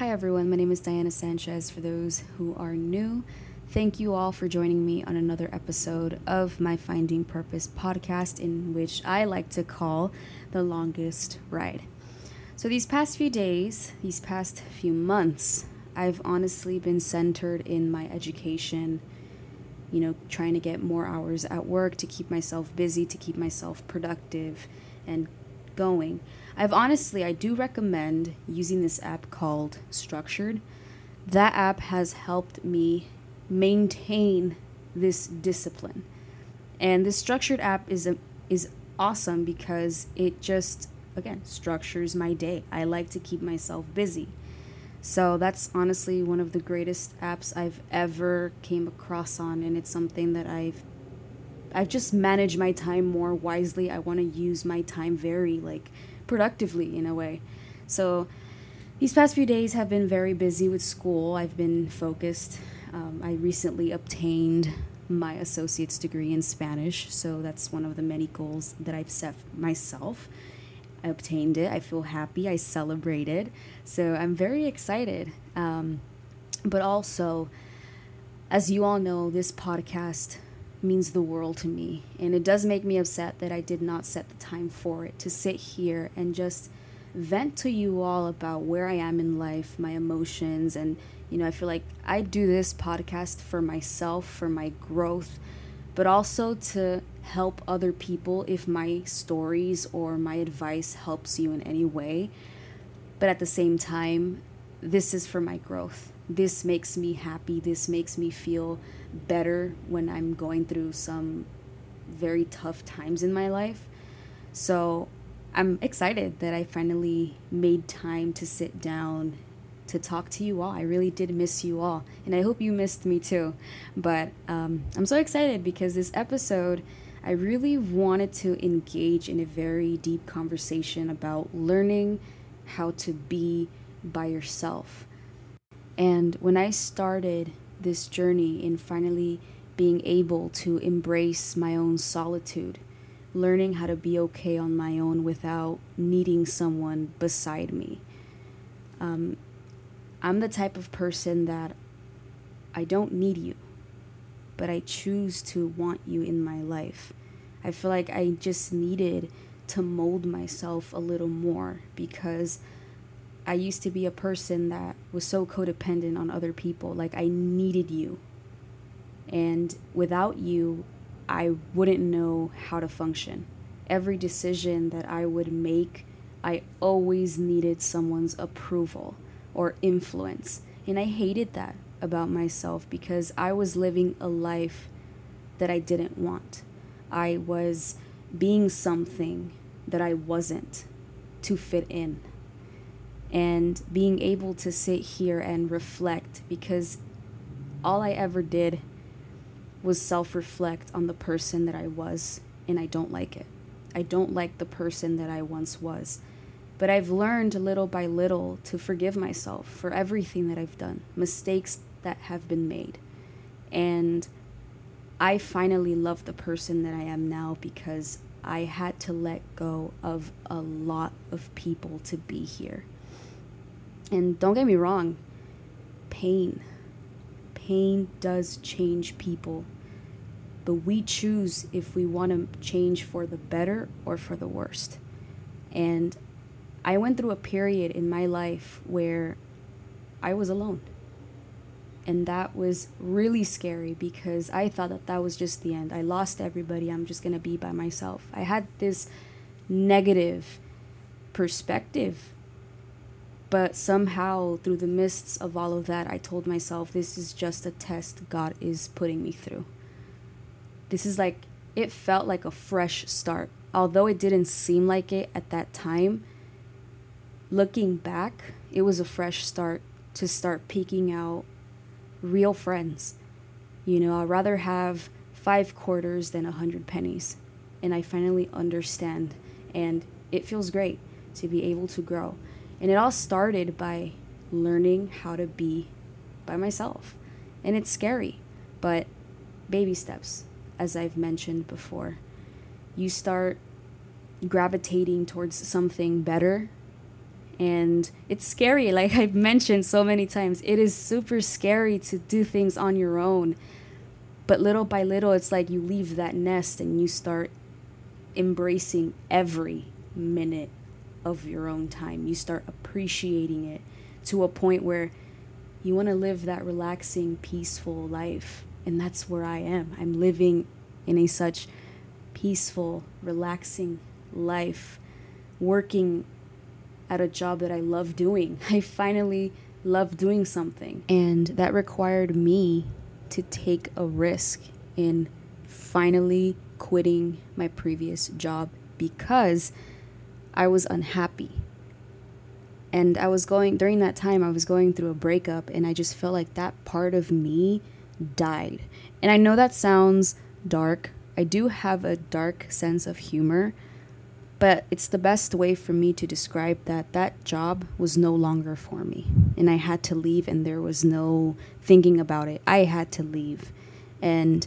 Hi, everyone. My name is Diana Sanchez. For those who are new, thank you all for joining me on another episode of my Finding Purpose podcast, in which I like to call The Longest Ride. So, these past few days, these past few months, I've honestly been centered in my education, you know, trying to get more hours at work to keep myself busy, to keep myself productive and going. I've honestly, I do recommend using this app called Structured. That app has helped me maintain this discipline. And this structured app is a, is awesome because it just again structures my day. I like to keep myself busy. So that's honestly one of the greatest apps I've ever came across on and it's something that I've I've just managed my time more wisely. I want to use my time very like productively in a way. So these past few days have been very busy with school. I've been focused. Um, I recently obtained my associate's degree in Spanish, so that's one of the many goals that I've set myself. I obtained it. I feel happy. I celebrated. So I'm very excited. Um, but also, as you all know, this podcast means the world to me. And it does make me upset that I did not set the time for it to sit here and just vent to you all about where I am in life, my emotions. And, you know, I feel like I do this podcast for myself, for my growth, but also to help other people if my stories or my advice helps you in any way. But at the same time, this is for my growth. This makes me happy. This makes me feel better when I'm going through some very tough times in my life. So I'm excited that I finally made time to sit down to talk to you all. I really did miss you all, and I hope you missed me too. But um, I'm so excited because this episode, I really wanted to engage in a very deep conversation about learning how to be by yourself. And when I started this journey in finally being able to embrace my own solitude, learning how to be okay on my own without needing someone beside me. Um, I'm the type of person that I don't need you, but I choose to want you in my life. I feel like I just needed to mold myself a little more because I used to be a person that was so codependent on other people. Like I needed you. And without you, I wouldn't know how to function. Every decision that I would make, I always needed someone's approval or influence. And I hated that about myself because I was living a life that I didn't want. I was being something that I wasn't to fit in and being able to sit here and reflect because all I ever did was self reflect on the person that I was, and I don't like it. I don't like the person that I once was. But I've learned little by little to forgive myself for everything that I've done, mistakes that have been made. And I finally love the person that I am now because I had to let go of a lot of people to be here. And don't get me wrong, pain. Pain does change people. But we choose if we want to change for the better or for the worst. And I went through a period in my life where I was alone. And that was really scary because I thought that that was just the end. I lost everybody. I'm just going to be by myself. I had this negative perspective but somehow, through the mists of all of that, I told myself this is just a test God is putting me through. This is like, it felt like a fresh start. Although it didn't seem like it at that time, looking back, it was a fresh start to start peeking out real friends. You know, I'd rather have five quarters than a hundred pennies. And I finally understand. And it feels great to be able to grow. And it all started by learning how to be by myself. And it's scary, but baby steps, as I've mentioned before. You start gravitating towards something better, And it's scary, like I've mentioned so many times. It is super scary to do things on your own. But little by little, it's like you leave that nest and you start embracing every minute of your own time. You start appreciating it to a point where you want to live that relaxing, peaceful life. And that's where I am. I'm living in a such peaceful, relaxing life, working at a job that I love doing. I finally love doing something. And that required me to take a risk in finally quitting my previous job because I was unhappy. And I was going, during that time, I was going through a breakup, and I just felt like that part of me died. And I know that sounds dark. I do have a dark sense of humor, but it's the best way for me to describe that that job was no longer for me. And I had to leave, and there was no thinking about it. I had to leave. And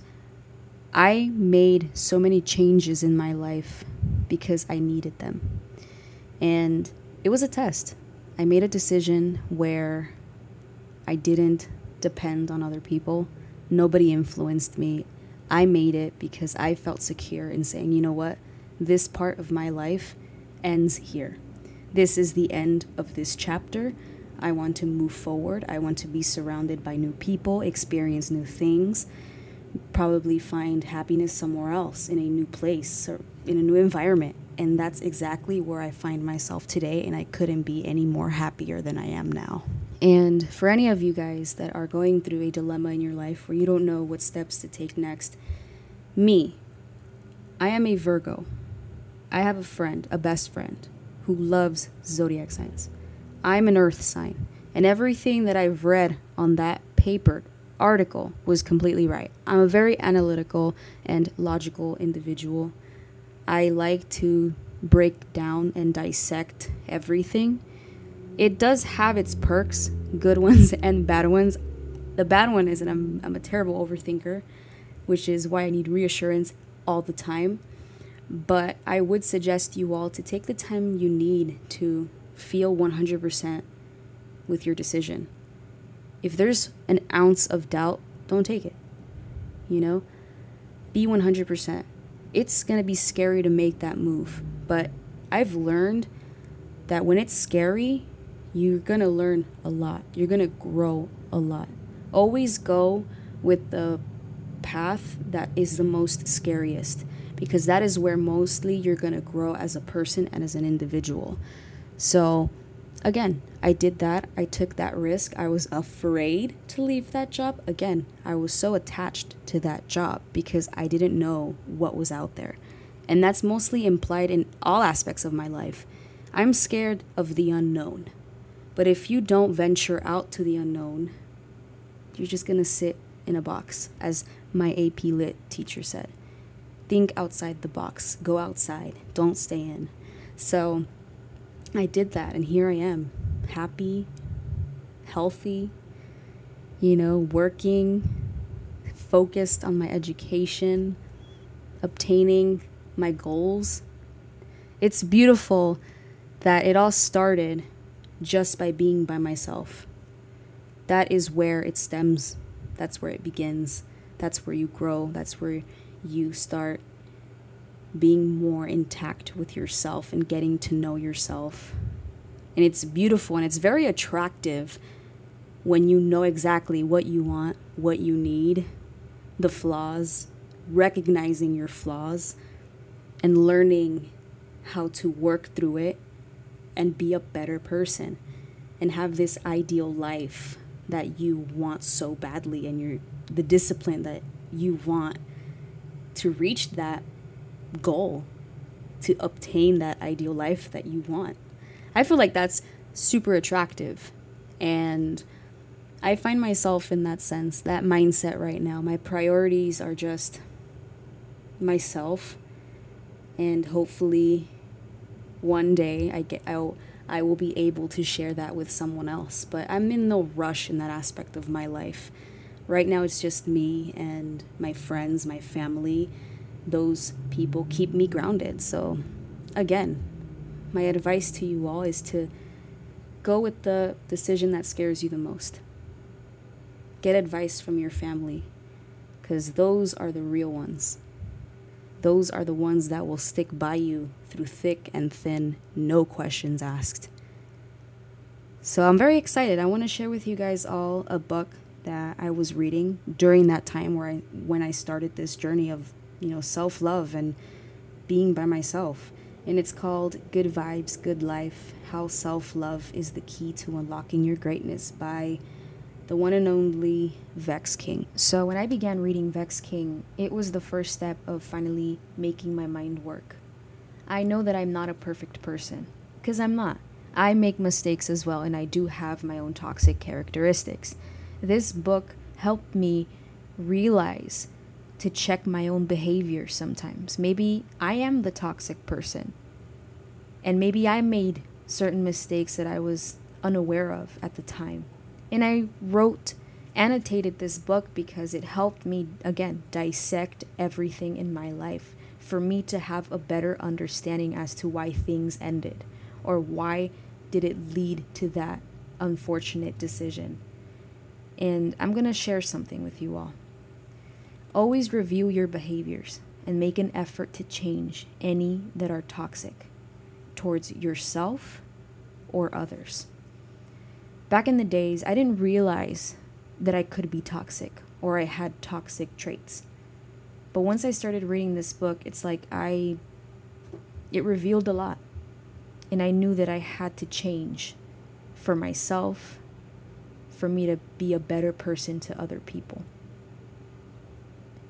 I made so many changes in my life because I needed them. And it was a test. I made a decision where I didn't depend on other people. Nobody influenced me. I made it because I felt secure in saying, you know what? This part of my life ends here. This is the end of this chapter. I want to move forward. I want to be surrounded by new people, experience new things, probably find happiness somewhere else in a new place or in a new environment. And that's exactly where I find myself today, and I couldn't be any more happier than I am now. And for any of you guys that are going through a dilemma in your life where you don't know what steps to take next, me, I am a Virgo. I have a friend, a best friend, who loves zodiac signs. I'm an earth sign, and everything that I've read on that paper article was completely right. I'm a very analytical and logical individual. I like to break down and dissect everything. It does have its perks, good ones and bad ones. The bad one is that I'm, I'm a terrible overthinker, which is why I need reassurance all the time. But I would suggest you all to take the time you need to feel 100% with your decision. If there's an ounce of doubt, don't take it. You know? Be 100% it's going to be scary to make that move. But I've learned that when it's scary, you're going to learn a lot. You're going to grow a lot. Always go with the path that is the most scariest because that is where mostly you're going to grow as a person and as an individual. So, again, I did that. I took that risk. I was afraid to leave that job. Again, I was so attached to that job because I didn't know what was out there. And that's mostly implied in all aspects of my life. I'm scared of the unknown. But if you don't venture out to the unknown, you're just going to sit in a box, as my AP Lit teacher said. Think outside the box, go outside, don't stay in. So, I did that, and here I am, happy, healthy, you know, working, focused on my education, obtaining my goals. It's beautiful that it all started just by being by myself. That is where it stems. That's where it begins. That's where you grow. That's where you start being more intact with yourself and getting to know yourself. And it's beautiful and it's very attractive when you know exactly what you want, what you need, the flaws, recognizing your flaws, and learning how to work through it and be a better person and have this ideal life that you want so badly and you're the discipline that you want to reach that goal to obtain that ideal life that you want. I feel like that's super attractive. And I find myself in that sense, that mindset right now. My priorities are just myself and hopefully one day I get out I will be able to share that with someone else. But I'm in no rush in that aspect of my life. Right now it's just me and my friends, my family, those people keep me grounded. So, again, my advice to you all is to go with the decision that scares you the most. Get advice from your family because those are the real ones. Those are the ones that will stick by you through thick and thin, no questions asked. So I'm very excited. I want to share with you guys all a book that I was reading during that time where I when I started this journey of, you know, self-love and being by myself. And it's called Good Vibes, Good Life: How Self-Love is the Key to Unlocking Your Greatness by the one and only Vex King. So when I began reading Vex King, it was the first step of finally making my mind work. I know that I'm not a perfect person because I'm not. I make mistakes as well, and I do have my own toxic characteristics. This book helped me realize to check my own behavior sometimes. Maybe I am the toxic person, and maybe I made certain mistakes that I was unaware of at the time. And I wrote, annotated this book because it helped me, again, dissect everything in my life for me to have a better understanding as to why things ended or why did it lead to that unfortunate decision. And I'm going to share something with you all. Always review your behaviors and make an effort to change any that are toxic towards yourself or others. Back in the days, I didn't realize that I could be toxic or I had toxic traits. But once I started reading this book, it's like I it revealed a lot and I knew that I had to change for myself, for me to be a better person to other people.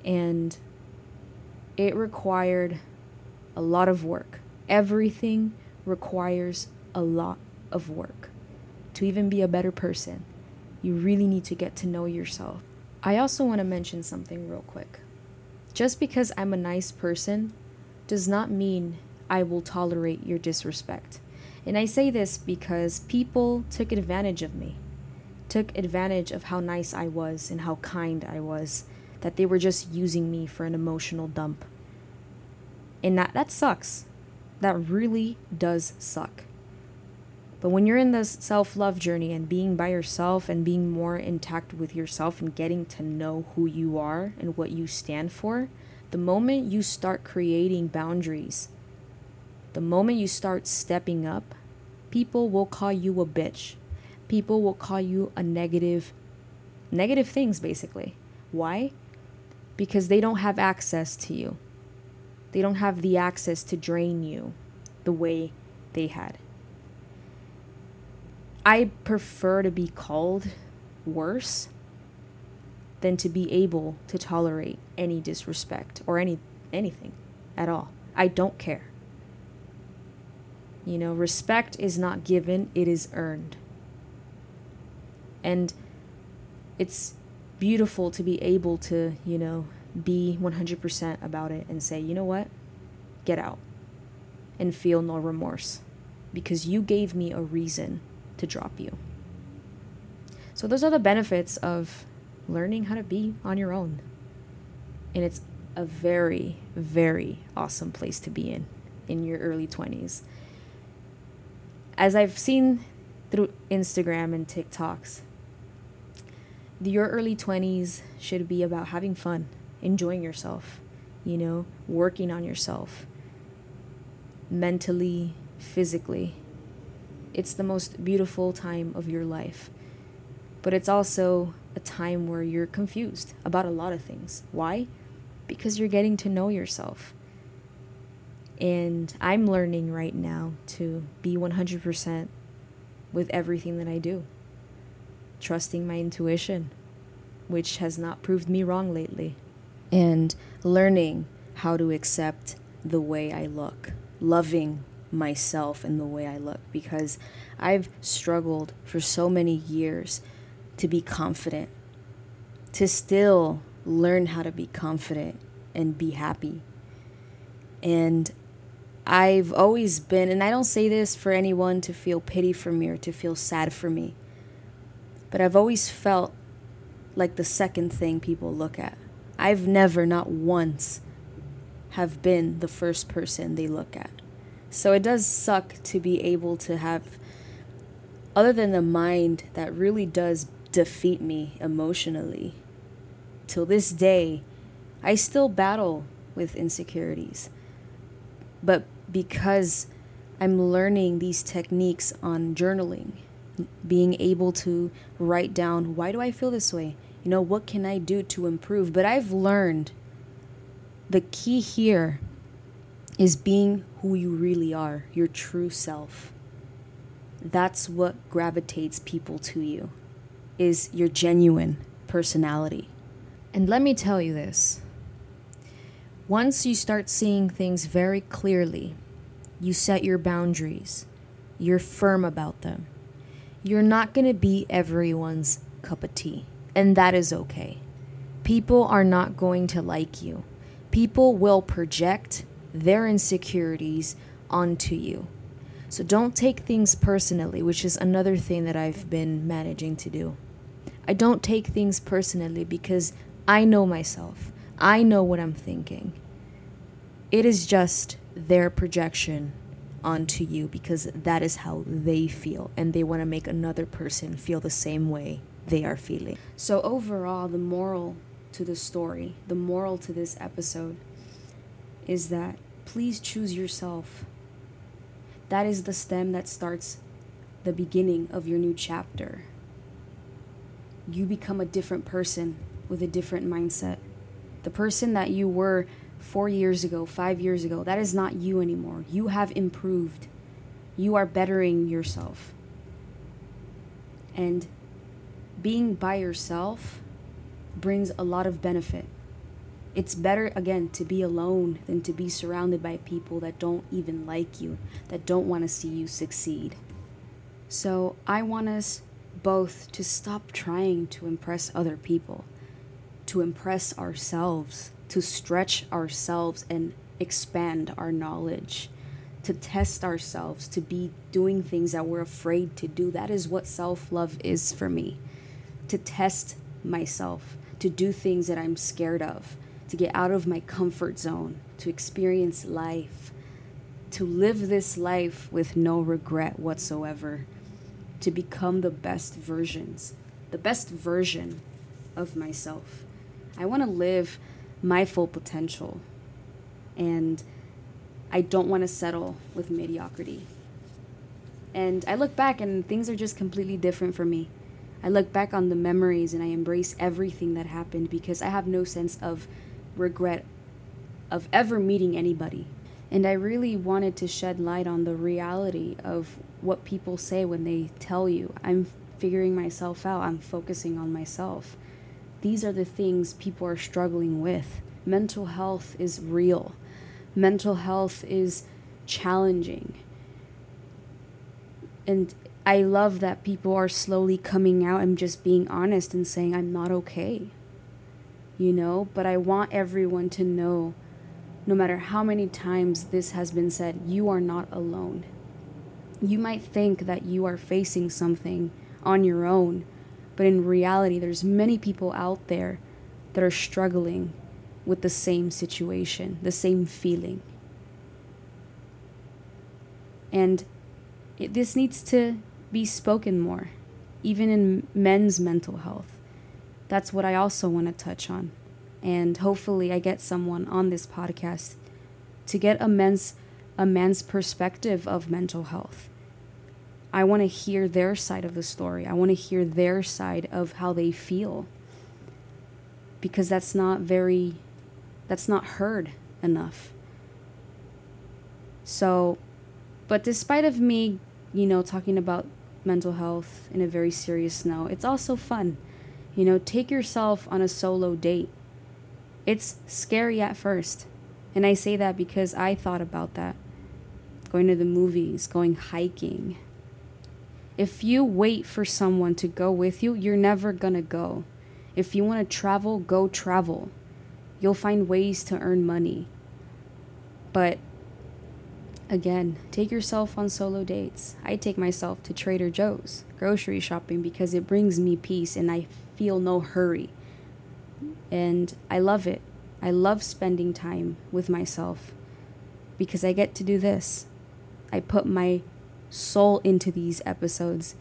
And it required a lot of work. Everything requires a lot of work. To even be a better person, you really need to get to know yourself. I also want to mention something real quick. Just because I'm a nice person does not mean I will tolerate your disrespect. And I say this because people took advantage of me, took advantage of how nice I was and how kind I was, that they were just using me for an emotional dump. And that, that sucks. That really does suck. But when you're in this self love journey and being by yourself and being more intact with yourself and getting to know who you are and what you stand for, the moment you start creating boundaries the moment you start stepping up, people will call you a bitch. People will call you a negative negative things basically. Why? Because they don't have access to you. They don't have the access to drain you the way they had. I prefer to be called worse than to be able to tolerate any disrespect or any anything at all. I don't care. You know, respect is not given, it is earned. And it's beautiful to be able to, you know, be 100% about it and say, you know what? Get out. And feel no remorse. Because you gave me a reason to drop you. So, those are the benefits of learning how to be on your own. And it's a very, very awesome place to be in in your early 20s as I've seen through Instagram and TikToks, your early 20s should be about having fun, enjoying yourself, you know, working on yourself mentally, physically. It's the most beautiful time of your life. But it's also a time where you're confused about a lot of things. Why? Because you're getting to know yourself. And I'm learning right now to be 100% with everything that I do, trusting my intuition, which has not proved me wrong lately, and learning how to accept the way I look, loving myself and the way I look, because I've struggled for so many years to be confident, to still learn how to be confident and be happy. And I've always been, and I don't say this for anyone to feel pity for me or to feel sad for me, but I've always felt like the second thing people look at. I've never, not once, have been the first person they look at. So it does suck to be able to have other than the mind that really does defeat me emotionally, till this day, I still battle with insecurities. But because I'm learning these techniques on journaling, being able to write down why do I feel this way? You know, what can I do to improve? But I've learned the key here is being who you really are, your true self. That's what gravitates people to you. Is your genuine personality. And let me tell you this. Once you start seeing things very clearly, you set your boundaries, you're firm about them. You're not going to be everyone's cup of tea, and that is okay. People are not going to like you. People will project their insecurities onto you. So don't take things personally, which is another thing that I've been managing to do. I don't take things personally because I know myself. I know what I'm thinking. It is just their projection onto you because that is how they feel and they want to make another person feel the same way they are feeling. So, overall, the moral to the story, the moral to this episode is that please choose yourself. That is the stem that starts the beginning of your new chapter. You become a different person with a different mindset. The person that you were four years ago, five years ago, that is not you anymore. You have improved. You are bettering yourself. And being by yourself brings a lot of benefit. It's better, again, to be alone than to be surrounded by people that don't even like you, that don't want to see you succeed. So I want us both to stop trying to impress other people, to impress ourselves to stretch ourselves and expand our knowledge, to test ourselves, to be doing things that we're afraid to do. That is what self love is for me. To test myself, to do things that I'm scared of, to get out of my comfort zone, to experience life, to live this life with no regret whatsoever, to become the best versions, the best version of myself. I want to live my full potential. And I don't want to settle with mediocrity. And I look back and things are just completely different for me. I look back on the memories and I embrace everything that happened because I have no sense of regret of ever meeting anybody. And I really wanted to shed light on the reality of what people say when they tell you, I'm figuring myself out, I'm focusing on myself. These are the things people are struggling with. Mental health is real, mental health is challenging. And I love that people are slowly coming out and just being honest and saying, I'm not okay. You know, but I want everyone to know no matter how many times this has been said, you are not alone. You might think that you are facing something on your own, but in reality, there's many people out there that are struggling with the same situation, the same feeling. And it, this needs to be spoken more, even in men's mental health. That's what I also want to touch on. And hopefully, I get someone on this podcast to get a men's, a man's perspective of mental health I want to hear their side of the story. I want to hear their side of how they feel. Because that's not very, that's not heard enough. So, but despite of me, you know, talking about mental health in a very serious note, it's also fun. You know, take yourself on a solo date. It's scary at first. And I say that because I thought about that. Going to the movies, going hiking, if you wait for someone to go with you, you're never gonna go. If you wanna travel, go travel. You'll find ways to earn money. But again, take yourself on solo dates. I take myself to Trader Joe's grocery shopping because it brings me peace and I feel no hurry. And I love it. I love spending time with myself because I get to do this. I put my soul into these episodes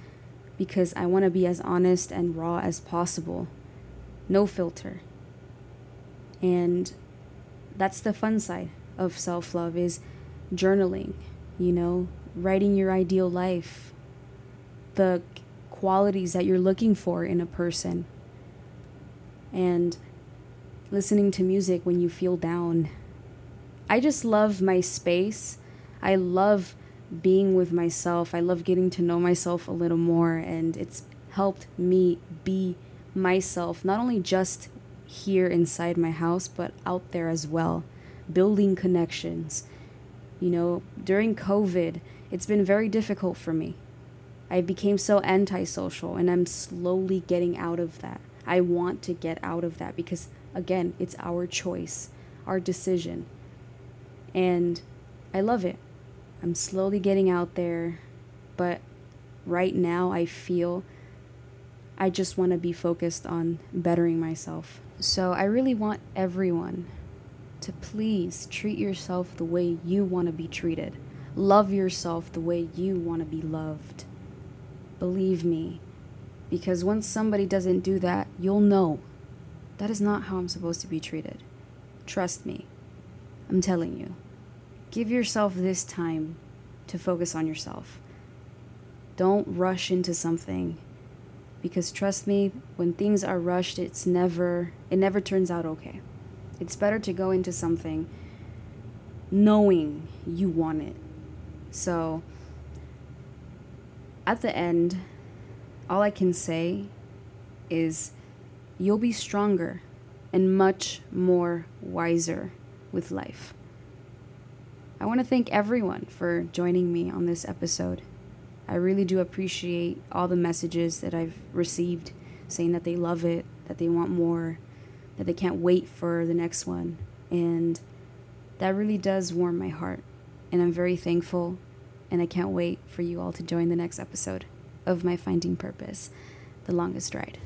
because I want to be as honest and raw as possible. No filter. And that's the fun side of self-love is journaling, you know, writing your ideal life, the qualities that you're looking for in a person, and listening to music when you feel down. I just love my space. I love being with myself. I love getting to know myself a little more, and it's helped me be myself, not only just here inside my house, but out there as well, building connections. You know, during COVID, it's been very difficult for me. I became so antisocial, and I'm slowly getting out of that. I want to get out of that because, again, it's our choice, our decision. And I love it. I'm slowly getting out there, but right now I feel I just want to be focused on bettering myself. So I really want everyone to please treat yourself the way you want to be treated. Love yourself the way you want to be loved. Believe me, because once somebody doesn't do that, you'll know that is not how I'm supposed to be treated. Trust me. I'm telling you. Give yourself this time to focus on yourself. Don't rush into something because trust me, when things are rushed, it's never it never turns out okay. It's better to go into something knowing you want it. So at the end, all I can say is you'll be stronger and much more wiser with life. I want to thank everyone for joining me on this episode. I really do appreciate all the messages that I've received saying that they love it, that they want more, that they can't wait for the next one. And that really does warm my heart. And I'm very thankful, and I can't wait for you all to join the next episode of my Finding Purpose, The Longest Ride.